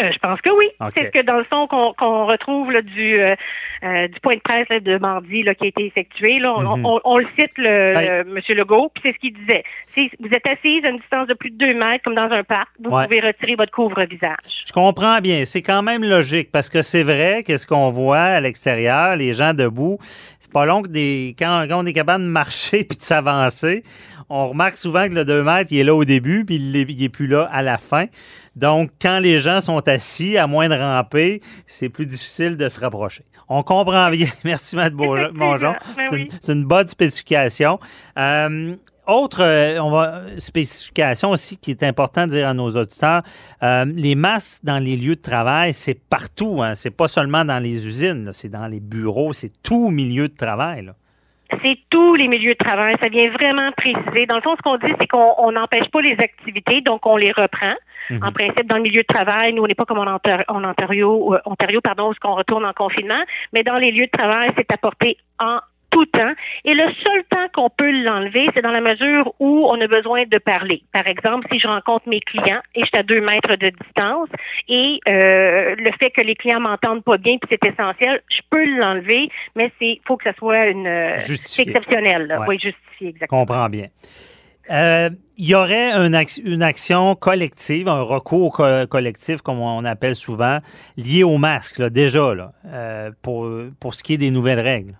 S7: Euh, je pense que oui. C'est ce que dans le son qu'on qu'on retrouve là, du euh, euh, du point de presse là, de mardi là, qui a été effectué. Là, on,
S3: Mhm.
S7: on- on le cite le,
S3: Ben-
S7: le Monsieur Legault, puis c'est ce qu'il disait. Si vous êtes assise à une distance de plus de deux mètres, comme dans un parc, vous
S3: Ouais.
S7: pouvez retirer votre couvre-visage.
S3: Je comprends bien. C'est quand même logique parce que c'est vrai qu'est-ce qu'on voit à l'extérieur, les gens debout, c'est pas long que des quand, quand on est capable de marcher puis de s'avancer, on remarque souvent que le 2 mètres, il est là au début puis il est, il est plus là à la fin. Donc, quand les gens sont assis, à moins de ramper, c'est plus difficile de se rapprocher. On comprend bien. Merci, Mme Mongeon.
S7: Ben
S3: C'est une, bonne spécification. Euh, autre euh, on va, spécification aussi qui est important de dire à nos auditeurs, euh, les masques dans les lieux de travail, c'est partout. Hein, c'est pas seulement dans les usines, c'est dans les bureaux, c'est tout milieu de travail. là.
S7: C'est tous les milieux de travail. Ça vient vraiment préciser. Dans le fond, ce qu'on dit, c'est qu'on on n'empêche pas les activités, donc on les reprend.
S3: Mhm.
S7: En principe, dans le milieu de travail, nous, on n'est pas comme en, Ontar- en Ontario, euh, Ontario, pardon, où on retourne en confinement, mais dans les lieux de travail, c'est apporté en tout temps. Et le seul temps qu'on peut l'enlever, c'est dans la mesure où on a besoin de parler. Par exemple, si je rencontre mes clients et je suis à deux mètres de distance et euh, le fait que les clients m'entendent pas bien, puis c'est essentiel, je peux l'enlever, mais c'est faut que ça soit une euh,
S3: Justifié.
S7: exceptionnel.
S3: Ouais.
S7: Oui, justifié, exactement.
S3: comprends bien. Euh, Il y aurait une action collective, un recours co- collectif, comme on appelle souvent, lié au masque, là, déjà, là, euh, pour, pour ce qui est des nouvelles règles?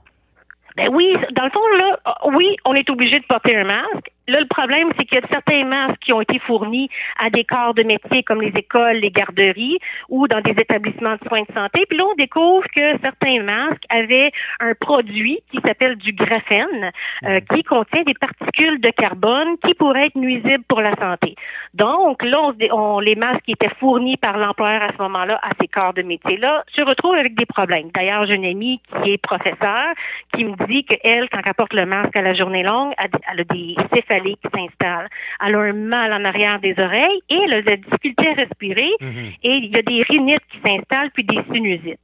S7: Ben oui, dans le fond, là, oui, on est obligé de porter un masque. Là, le problème, c'est qu'il y a certains masques qui ont été fournis à des corps de métier comme les écoles, les garderies ou dans des établissements de soins de santé. Puis là, on découvre que certains masques avaient un produit qui s'appelle du graphène, euh, qui contient des particules de carbone qui pourraient être nuisibles pour la santé. Donc, là, on, on- les masques qui étaient fournis par l'employeur à ce moment-là à ces corps de métier-là se retrouvent avec des problèmes. D'ailleurs, j'ai une amie qui est professeure qui me dit qu'elle, quand elle porte le masque à la journée longue, elle, elle a des qui s'installent. Elle a un mal en arrière des oreilles et elle a de la difficulté à respirer et il y a des rhinites qui s'installent puis des sinusites.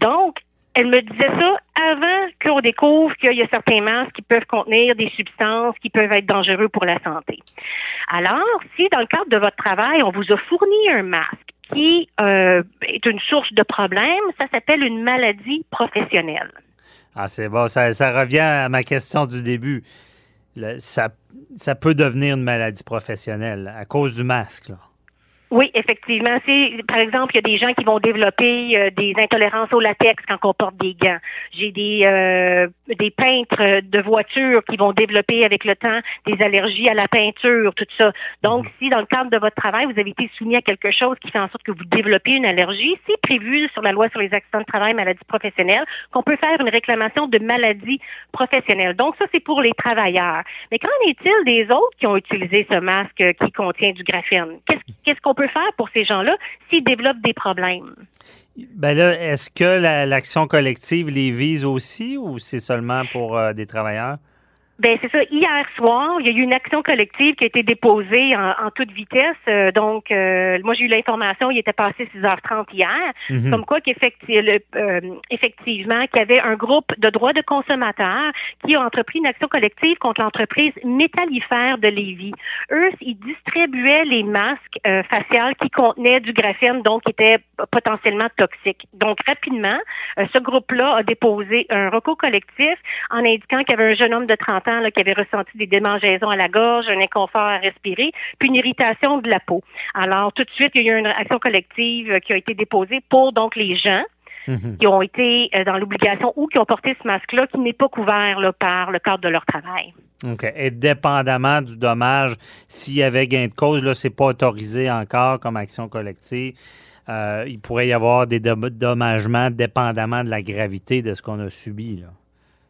S7: Donc, elle me disait ça avant qu'on découvre qu'il y a certains masques qui peuvent contenir des substances qui peuvent être dangereuses pour la santé. Alors, si dans le cadre de votre travail, on vous a fourni un masque qui euh, est une source de problème, ça s'appelle une maladie professionnelle.
S3: Ah, c'est bon, ça, ça revient à ma question du début. Le- ça, ça peut devenir une maladie professionnelle à cause du masque. Là.
S7: Oui, effectivement. C'est, par exemple, il y a des gens qui vont développer euh, des intolérances au latex quand on porte des gants. J'ai des euh, des peintres de voitures qui vont développer avec le temps des allergies à la peinture, tout ça. Donc, si dans le cadre de votre travail, vous avez été soumis à quelque chose qui fait en sorte que vous développez une allergie, c'est prévu sur la loi sur les accidents de travail, maladies professionnelles, qu'on peut faire une réclamation de maladie professionnelle. Donc, ça, c'est pour les travailleurs. Mais qu'en est-il des autres qui ont utilisé ce masque qui contient du graphène? Qu'est-ce qu'est-ce qu'on peut faire pour ces gens-là s'ils développent des problèmes?
S3: Ben là, est-ce que la- l'action collective les vise aussi ou c'est seulement pour euh, des travailleurs?
S7: Ben c'est ça. Hier soir, il y a eu une action collective qui a été déposée en, toute vitesse. Euh, donc, euh, moi j'ai eu l'information, il était passé 6h30 hier,
S3: Mhm.
S7: comme quoi qu'effectivement, euh, effectivement, qu'il y avait un groupe de droits de consommateurs qui a entrepris une action collective contre l'entreprise métallifère de Lévis. Eux, ils distribuaient les masques euh, faciales qui contenaient du graphène, donc qui étaient potentiellement toxiques. Donc, rapidement, euh, ce groupe-là a déposé un recours collectif en indiquant qu'il y avait un jeune homme de 30 ans là, qui avait ressenti des démangeaisons à la gorge, un inconfort à respirer, puis une irritation de la peau. Alors, tout de suite, il y a eu une action collective euh, qui a été déposée pour donc les gens
S3: Mhm.
S7: qui ont été euh, dans l'obligation ou qui ont porté ce masque-là qui n'est pas couvert là, par le cadre de leur travail.
S3: OK. Et dépendamment du dommage, s'il y avait gain de cause, là, c'est pas autorisé encore comme action collective. Euh, il pourrait y avoir des dom- dommagements dépendamment de la gravité de ce qu'on a subi. Là.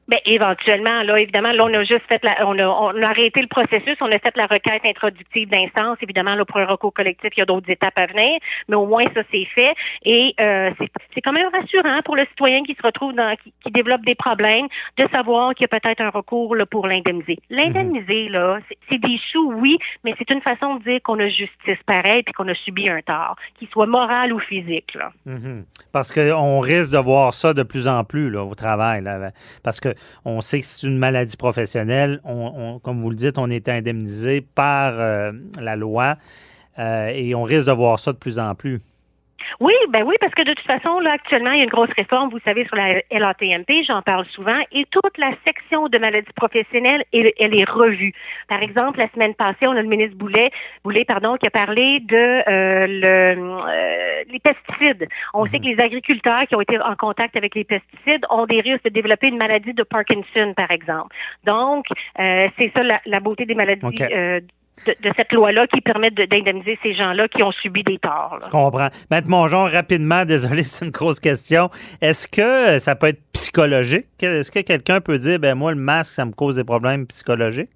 S7: Ben, éventuellement, là, évidemment, là, on a juste fait la, on a, on a arrêté le processus, on a fait la requête introductive d'instance. Évidemment, là, pour un recours collectif, il y a d'autres étapes à venir, mais au moins, ça, c'est fait. Et euh, c'est c'est quand même rassurant pour le citoyen qui se retrouve dans, qui, qui développe des problèmes, de savoir qu'il y a peut-être un recours là, pour l'indemniser. L'indemniser, là, c'est- des choux, oui, mais c'est une façon de dire qu'on a justice pareil puis qu'on a subi un tort, qu'il soit moral ou physique, là.
S3: Mhm. Parce qu'on risque de voir ça de plus en plus là, au travail. là. parce que on sait que c'est une maladie professionnelle. On, on- comme vous le dites, on est indemnisé par euh, la loi euh, et on risque de voir ça de plus en plus.
S7: Oui, ben oui, parce que de toute façon, là, actuellement, il y a une grosse réforme, vous savez, sur la LATMP, j'en parle souvent, et toute la section de maladies professionnelles, elle, elle est revue. Par exemple, la semaine passée, on a le ministre Boulet, Boulet, pardon, qui a parlé de euh, le, euh, les pesticides. On sait que les agriculteurs qui ont été en contact avec les pesticides ont des risques de développer une maladie de Parkinson, par exemple. Donc, euh, c'est ça la, la beauté des maladies
S3: OK.
S7: Euh, de, de cette loi-là qui permet de- d'indemniser ces gens-là qui ont subi des torts. là.
S3: Je comprends. Maître Mongeon, rapidement, désolé, c'est une grosse question. Est-ce que ça peut être psychologique? Est-ce que quelqu'un peut dire, ben moi, le masque, ça me cause des problèmes psychologiques?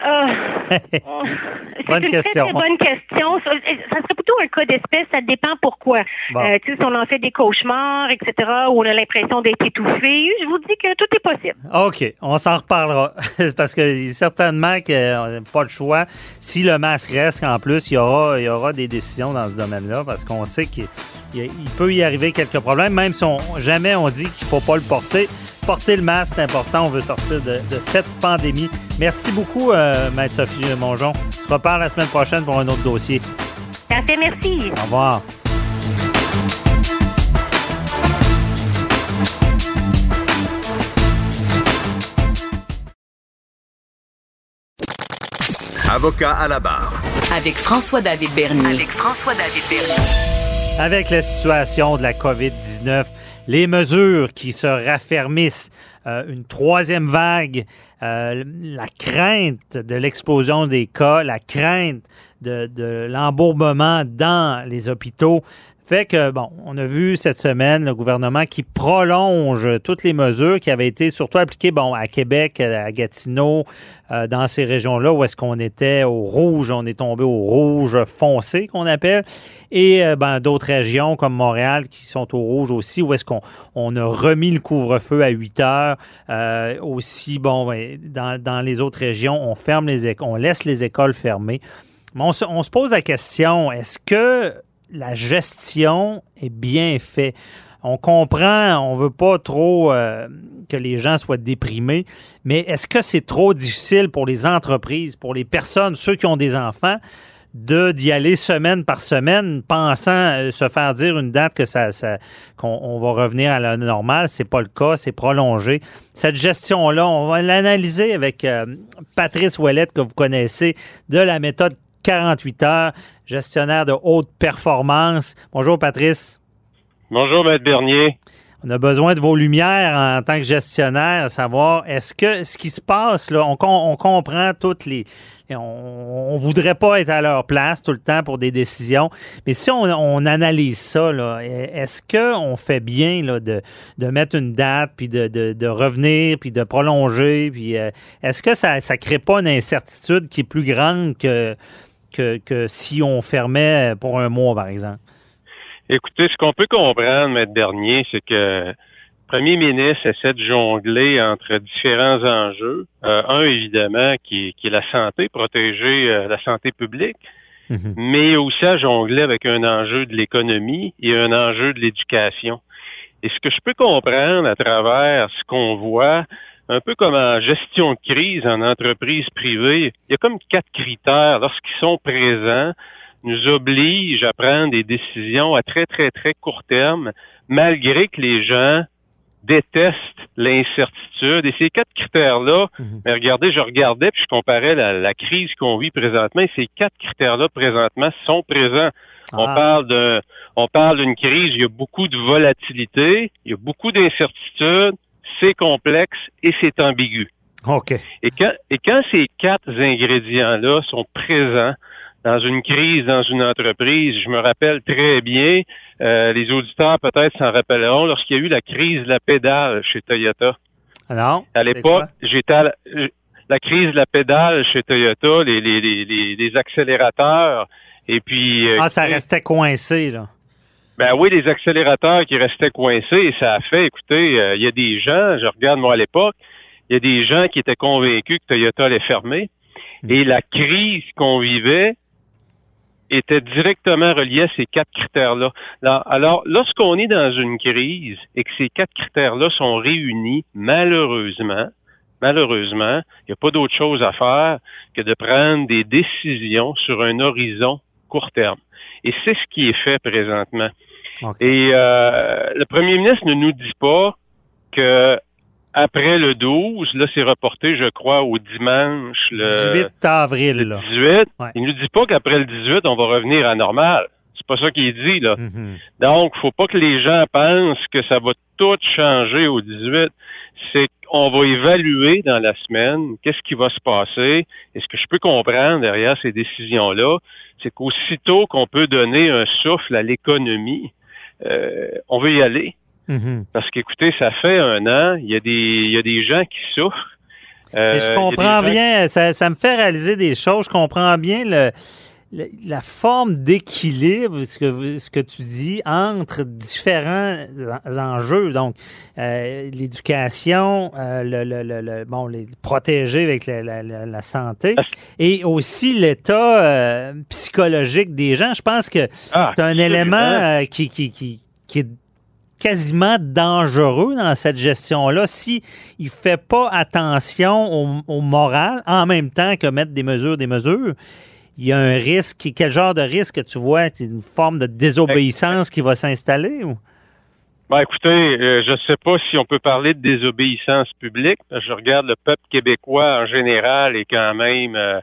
S7: C'est
S3: Bonne
S7: une
S3: question.
S7: très, très bonne question. Ça, ça serait plutôt un cas d'espèce. Ça dépend pourquoi.
S3: Bon.
S7: Euh, tu sais, si on en fait des cauchemars, etc., où on a l'impression d'être étouffé, je vous dis que tout est possible.
S3: OK, on s'en reparlera. Parce que certainement qu'on n'a pas le choix. Si le masque reste, en plus, il y aura, il y aura des décisions dans ce domaine-là parce qu'on sait qu'il il- il peut y arriver quelques problèmes, même si on, jamais on dit qu'il ne faut pas le porter. Porter le masque, c'est important. On veut sortir de, de cette pandémie. Merci beaucoup, euh, Maître Sophie Mongeon. On se reparle la semaine prochaine pour un autre dossier.
S7: Ça fait merci.
S3: Au revoir.
S1: Avocat à la barre.
S2: Avec François-David Bernier. Avec François-David Bernier.
S3: Avec la situation de la COVID-19, les mesures qui se raffermissent, euh, une troisième vague, euh, la crainte de l'explosion des cas, la crainte de, de l'embourbement dans les hôpitaux, fait que, bon, on a vu cette semaine le gouvernement qui prolonge toutes les mesures qui avaient été surtout appliquées, bon, à Québec, à Gatineau, euh, dans ces régions-là où est-ce qu'on était au rouge, on est tombé au rouge foncé qu'on appelle, et euh, ben, d'autres régions comme Montréal qui sont au rouge aussi, où est-ce qu'on on a remis le couvre-feu à 8 heures. Euh, aussi, bon, ben, dans, les autres régions, on ferme les on laisse les écoles fermées. Mais on on se pose la question, est-ce que la gestion est bien faite? On comprend, on veut pas trop euh, que les gens soient déprimés, mais est-ce que c'est trop difficile pour les entreprises, pour les personnes, ceux qui ont des enfants, de d'y aller semaine par semaine, pensant euh, se faire dire une date que ça, ça- qu'on on va revenir à la normale, c'est pas le cas, c'est prolongé. Cette gestion-là, on va l'analyser avec euh, Patrice Ouellette que vous connaissez de la méthode 48 heures, gestionnaire de haute performance. Bonjour Patrice.
S8: Bonjour, Maître Bernier.
S3: On a besoin de vos lumières en tant que gestionnaire, à savoir, est-ce que ce qui se passe, là, on, com- on comprend toutes les... On, on voudrait pas être à leur place tout le temps pour des décisions, mais si on, on analyse ça, est-ce qu'on fait bien là, de, de mettre une date, puis de, de- de revenir, puis de prolonger, puis euh, est-ce que ça ne crée pas une incertitude qui est plus grande que, que, que si on fermait pour un mois, par exemple?
S8: Écoutez, ce qu'on peut comprendre, Maître Bernier, c'est que premier ministre essaie de jongler entre différents enjeux. Euh, un, évidemment, qui est, la santé, protéger euh, la santé publique, mhm. mais aussi à jongler avec un enjeu de l'économie et un enjeu de l'éducation. Et ce que je peux comprendre à travers ce qu'on voit, un peu comme en gestion de crise en entreprise privée, il y a comme quatre critères lorsqu'ils sont présents nous obligent à prendre des décisions à très, très, très court terme, malgré que les gens détestent l'incertitude. Et ces quatre critères-là, mhm. mais regardez, je regardais puis je comparais la, crise qu'on vit présentement et ces quatre critères-là présentement sont présents. On ah. parle de, on parle d'une crise, il y a beaucoup de volatilité, il y a beaucoup d'incertitudes, c'est complexe et c'est ambigu.
S3: OK.
S8: Et quand, et quand ces quatre ingrédients-là sont présents, dans une crise dans une entreprise. Je me rappelle très bien, euh, les auditeurs peut-être s'en rappelleront, lorsqu'il y a eu la crise de la pédale chez Toyota.
S3: Alors,
S8: à l'époque, j'étais à la, crise de la pédale chez Toyota, les, les, les, les accélérateurs, et puis...
S3: Euh, ah, ça restait coincé, là.
S8: Ben oui, les accélérateurs qui restaient coincés, et ça a fait, écoutez, euh, il y a des gens, je regarde moi à l'époque, il y a des gens qui étaient convaincus que Toyota allait fermer. Hmm. Et la crise qu'on vivait, était directement relié à ces quatre critères-là. Alors, lorsqu'on est dans une crise et que ces quatre critères-là sont réunis, malheureusement, malheureusement, il n'y a pas d'autre chose à faire que de prendre des décisions sur un horizon court terme. Et c'est ce qui est fait présentement. Et euh, le premier ministre ne nous dit pas que après le 12, là, c'est reporté, je crois, au dimanche. Le
S3: 18 avril. Le
S8: 18. Il ne nous dit pas qu'après le 18, on va revenir à normal. C'est pas ça qu'il dit, là. Mm-hmm. Donc, faut pas que les gens pensent que ça va tout changer au 18. C'est qu'on va évaluer dans la semaine qu'est-ce qui va se passer. Et ce que je peux comprendre derrière ces décisions-là, c'est qu'aussitôt qu'on peut donner un souffle à l'économie, euh, on veut y aller. Mhm. Parce qu'écoutez, ça fait un an, il y a des, il y a des gens qui souffrent.
S3: Euh, je comprends bien, ça, ça, me fait réaliser des choses. Je comprends bien le, la forme d'équilibre, ce que, ce que tu dis, entre différents enjeux. Donc, euh, l'éducation, euh, le, le, le, bon, les protéger avec la, la, santé et aussi l'état psychologique des gens. Je pense que ah, c'est un élément qui, qui, qui, qui est quasiment dangereux dans cette gestion-là si il fait pas attention au, moral en même temps que mettre des mesures, des mesures. Il y a un risque. Quel genre de risque tu vois? Une forme de désobéissance qui va s'installer?
S8: Ben, écoutez, euh, je ne sais pas si on peut parler de désobéissance publique. Je regarde le peuple québécois en général et quand même, euh,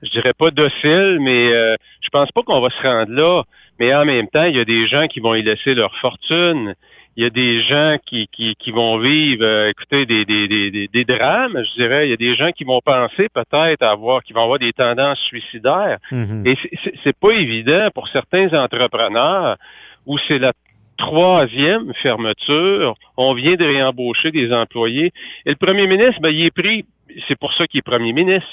S8: je dirais pas docile, mais euh, je pense pas qu'on va se rendre là. Mais en même temps, il y a des gens qui vont y laisser leur fortune il y a des gens qui, qui, qui vont vivre, euh, écoutez, des, des, des, des, drames, je dirais. Il y a des gens qui vont penser peut-être avoir, qui vont avoir des tendances suicidaires. Mm-hmm. Et c'est pas évident pour certains entrepreneurs où c'est la troisième fermeture. On vient de réembaucher des employés. Et le premier ministre, ben, il est pris. C'est pour ça qu'il est premier ministre.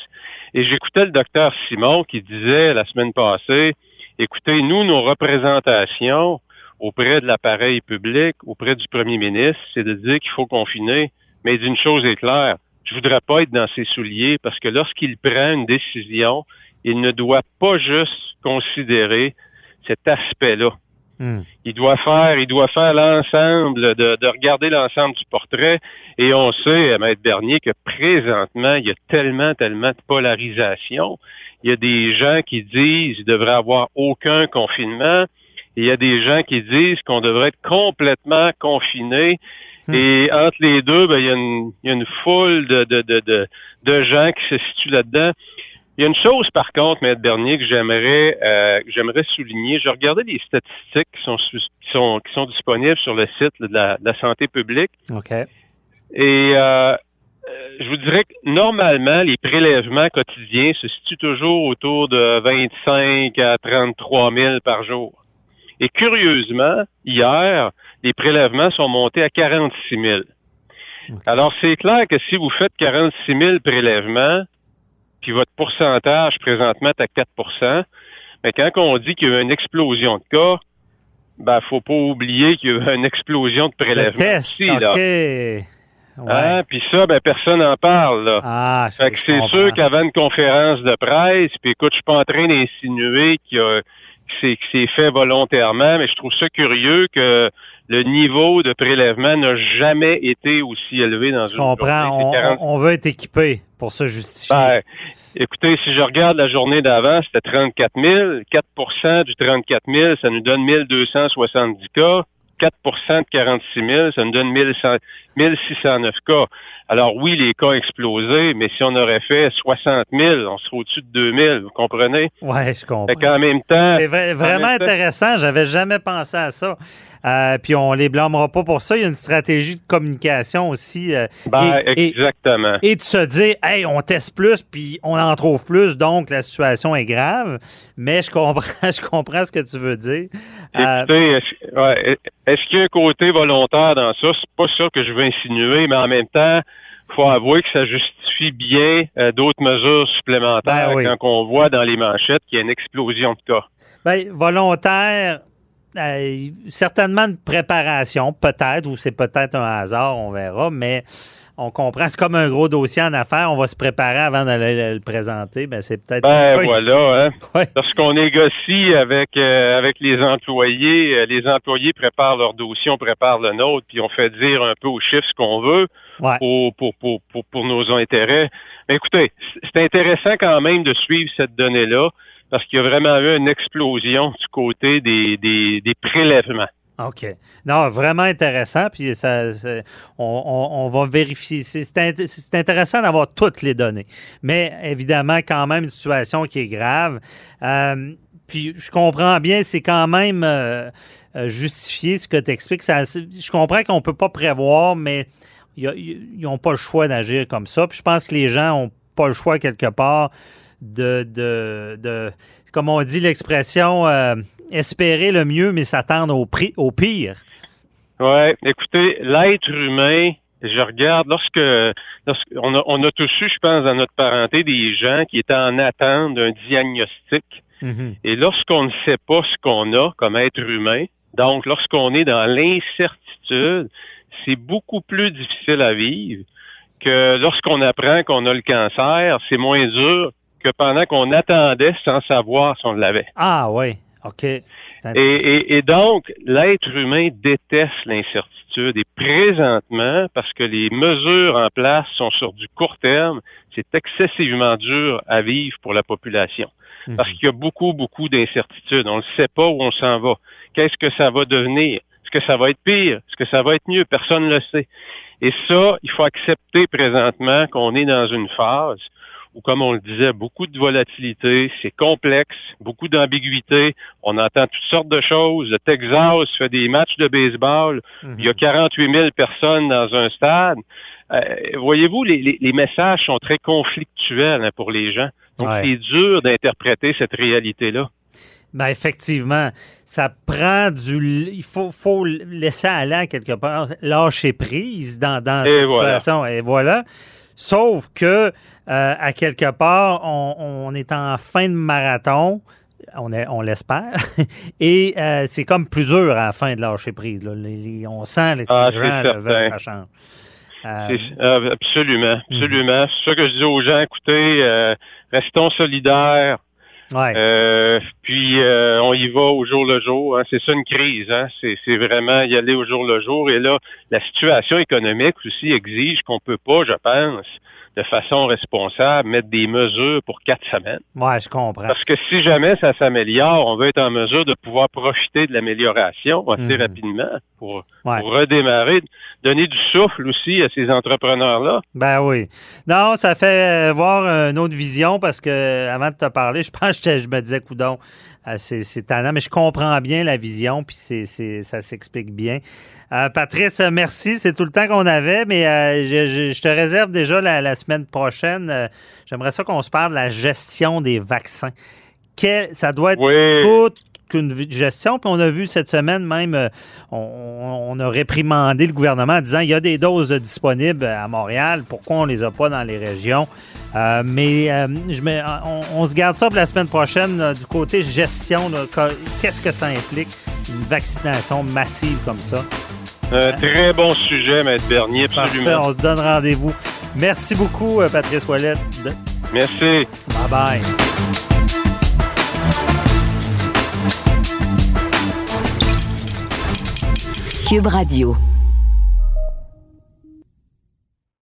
S8: Et j'écoutais le docteur Simon qui disait la semaine passée, écoutez, nous, nos représentations, auprès de l'appareil public, auprès du premier ministre, c'est de dire qu'il faut confiner. Mais d'une chose est claire, je voudrais pas être dans ses souliers parce que lorsqu'il prend une décision, il ne doit pas juste considérer cet aspect-là. Hmm. Il doit faire, il doit faire l'ensemble, de, de, regarder l'ensemble du portrait. Et on sait, Maître Bernier, que présentement, il y a tellement, tellement de polarisation. Il y a des gens qui disent qu'il devrait avoir aucun confinement il y a des gens qui disent qu'on devrait être complètement confiné. Hmm. Et entre les deux, ben, il, y a une, il y a une foule de, de, de, de, gens qui se situent là-dedans. Il y a une chose, par contre, Maître Bernier, que j'aimerais euh, j'aimerais souligner. Je regardais les statistiques qui sont, qui sont, qui sont disponibles sur le site de la, de la santé publique.
S3: OK.
S8: Et euh, je vous dirais que normalement, les prélèvements quotidiens se situent toujours autour de 25 à 33 000 par jour. Et curieusement, hier, les prélèvements sont montés à 46 000. Alors, c'est clair que si vous faites 46 000 prélèvements, puis votre pourcentage présentement est à 4% mais quand on dit qu'il y a eu une explosion de cas, Ben, faut pas oublier qu'il y a eu une explosion de prélèvements
S3: test,
S8: aussi, là.
S3: OK. Ouais.
S8: Hein? Puis ça, ben personne n'en parle. Là.
S3: Ah,
S8: c'est sûr qu'avant une conférence de presse, puis écoute, je suis pas en train d'insinuer qu'il y a- c'est que c'est fait volontairement, mais je trouve ça curieux que le niveau de prélèvement n'a jamais été aussi élevé dans
S3: Je
S8: une
S3: comprends.
S8: journée.
S3: On,
S8: C'est 40
S3: on- on veut être équipé pour se justifier.
S8: Ben, écoutez, si je regarde la journée d'avant, c'était 34 000. 4% du 34 000, ça nous donne 1270 cas. 4% de 46 000, ça nous donne 1100 1609 cas. Alors oui, les cas ont explosé, mais si on aurait fait 60 000, on serait au-dessus de 2 000, vous comprenez?
S3: ouais, je comprends.
S8: Fait qu'en même temps...
S3: C'est vra-
S8: en
S3: vraiment
S8: temps-
S3: intéressant. J'avais jamais pensé à ça. Euh, puis on les blâmera pas pour ça. Il y a une stratégie de communication aussi. euh,
S8: Ben,
S3: et,
S8: exactement.
S3: et de se dire, hey, on teste plus, puis on en trouve plus, donc la situation est grave. Mais je comprends, je comprends ce que tu veux dire. Euh,
S8: Écoutez, est-ce ouais, qu'il y a un côté volontaire dans ça? C'est pas ça que je veux insinuer, mais en même temps, faut avouer que ça justifie bien euh, d'autres mesures supplémentaires
S3: Ben oui.
S8: quand on voit dans les manchettes qu'il y a une explosion de cas.
S3: Ben, volontaire, euh, certainement une préparation, peut-être, ou c'est peut-être un hasard, on verra, mais on comprend, c'est comme un gros dossier en affaires, on va se préparer avant d'aller le, présenter, ben c'est peut-être...
S8: Ben
S3: Oui,
S8: voilà, hein.
S3: Ouais.
S8: Lorsqu'on négocie avec euh, avec les employés, euh, les employés préparent leur dossier, on prépare le nôtre, puis on fait dire un peu aux chiffres ce qu'on veut
S3: Ouais.
S8: pour, pour, pour, pour, pour nos intérêts. Mais écoutez, c'est intéressant quand même de suivre cette donnée-là, parce qu'il y a vraiment eu une explosion du côté des, des, des prélèvements.
S3: OK. Non, vraiment intéressant. Puis ça, on, on- va vérifier. C'est c'est int- c'est intéressant d'avoir toutes les données. Mais évidemment, quand même, une situation qui est grave. Euh, puis je comprends bien, c'est quand même euh, euh, justifié ce que tu expliques. Je comprends qu'on ne peut pas prévoir, mais ils n'ont pas le choix d'agir comme ça. Puis je pense que les gens n'ont pas le choix quelque part de, de, de comme on dit l'expression, euh, espérer le mieux, mais s'attendre au, pire.
S8: Ouais, écoutez, l'être humain, je regarde lorsque, lorsque on, a, on a tous eu, je pense, dans notre parenté, des gens qui étaient en attente d'un diagnostic. Et lorsqu'on ne sait pas ce qu'on a comme être humain, donc lorsqu'on est dans l'incertitude, c'est beaucoup plus difficile à vivre que lorsqu'on apprend qu'on a le cancer, c'est moins dur que pendant qu'on attendait sans savoir si on l'avait.
S3: Ah oui, OK.
S8: Et, et- et donc, l'être humain déteste l'incertitude. Et présentement, parce que les mesures en place sont sur du court terme, c'est excessivement dur à vivre pour la population. Parce qu'il y a beaucoup, beaucoup d'incertitudes. On ne sait pas où on s'en va. Qu'est-ce que ça va devenir? Est-ce que ça va être pire? Est-ce que ça va être mieux? Personne ne le sait. Et ça, il faut accepter présentement qu'on est dans une phase où, comme on le disait, beaucoup de volatilité, c'est complexe, beaucoup d'ambiguïté, on entend toutes sortes de choses. Le Texas fait des matchs de baseball, il y a 48 000 personnes dans un stade. Euh, Voyez-vous, les, les- les messages sont très conflictuels hein, pour les gens. Donc,
S3: Ouais.
S8: c'est dur d'interpréter cette réalité-là.
S3: Ben effectivement, ça prend du... Il faut, faut laisser aller à quelque part, lâcher prise dans, dans
S8: Et
S3: cette
S8: voilà.
S3: situation. Et voilà. Sauf que, euh, à quelque part, on, on est en fin de marathon, on, est- on l'espère, et euh, c'est comme plus dur à la fin de lâcher prise. là. Les- les- on sent
S8: Ah,
S3: les
S8: c'est
S3: gens
S8: certain.
S3: veulent ça change. Euh,
S8: euh, absolument, absolument. C'est ça que je dis aux gens, écoutez, euh, restons solidaires. Euh, puis euh, on y va au jour le jour. hein. C'est ça une crise. Hein? C'est, c'est vraiment y aller au jour le jour. Et là, la situation économique aussi exige qu'on peut pas, je pense, de façon responsable, mettre des mesures pour quatre semaines.
S3: ouais, je comprends.
S8: Parce que si jamais ça s'améliore, on va être en mesure de pouvoir profiter de l'amélioration assez
S3: Mhm.
S8: rapidement pour,
S3: Ouais.
S8: pour redémarrer, donner du souffle aussi à ces entrepreneurs-là.
S3: Ben oui. Non, ça fait euh, voir une autre vision parce que euh, avant de te parler, je pense que je me disais, coudon, euh, c'est tannant, mais je comprends bien la vision, puis c'est ça s'explique bien. Euh, Patrice, euh, merci. C'est tout le temps qu'on avait, mais euh, je, je- je te réserve déjà la, la semaine prochaine. euh, J'aimerais ça qu'on se parle de la gestion des vaccins. Quel- ça doit être
S8: Oui.
S3: toute qu'une vi- gestion. Puis on a vu cette semaine même, euh, on, on a réprimandé le gouvernement en disant il y a des doses disponibles à Montréal, pourquoi on les a pas dans les régions? Euh, mais euh, je me- on, on se garde ça pour la semaine prochaine du côté gestion. qu'est-ce que ça implique? une vaccination massive comme ça?
S8: Un très bon sujet, Maître Bernier, absolument.
S3: Parfait, on se donne rendez-vous. Merci beaucoup, euh, Patrice Ouellette.
S8: Merci.
S3: Bye bye.
S2: Cube Radio.